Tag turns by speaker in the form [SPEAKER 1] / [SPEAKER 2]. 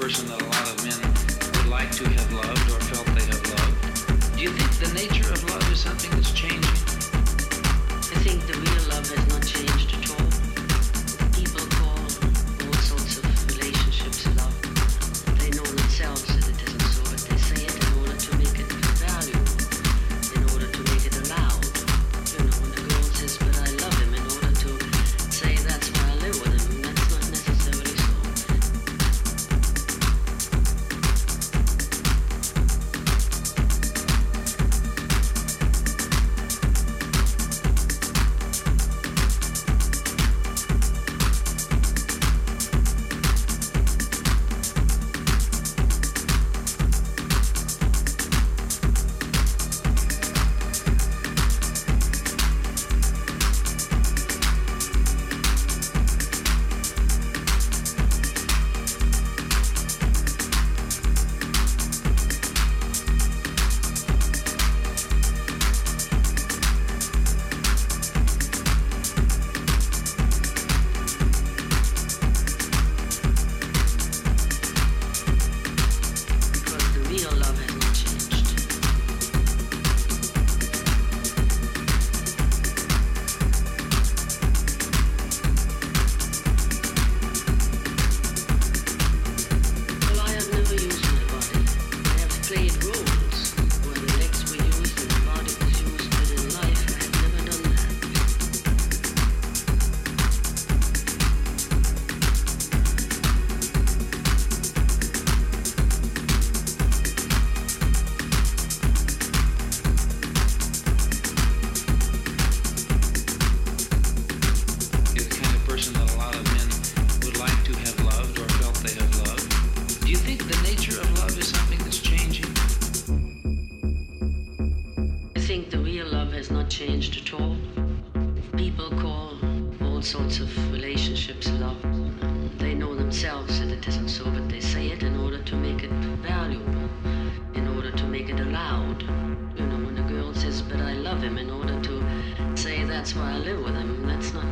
[SPEAKER 1] person that a lot of men would like to have loved or felt they have loved. Do you think the nature of love is something that's changing? I
[SPEAKER 2] think the real love has not changed changed at all. People call all sorts of relationships love. They know themselves that it isn't so, but they say it in order to make it valuable, in order to make it allowed. You know, when a girl says, but I love him, in order to say that's why I live with him, that's not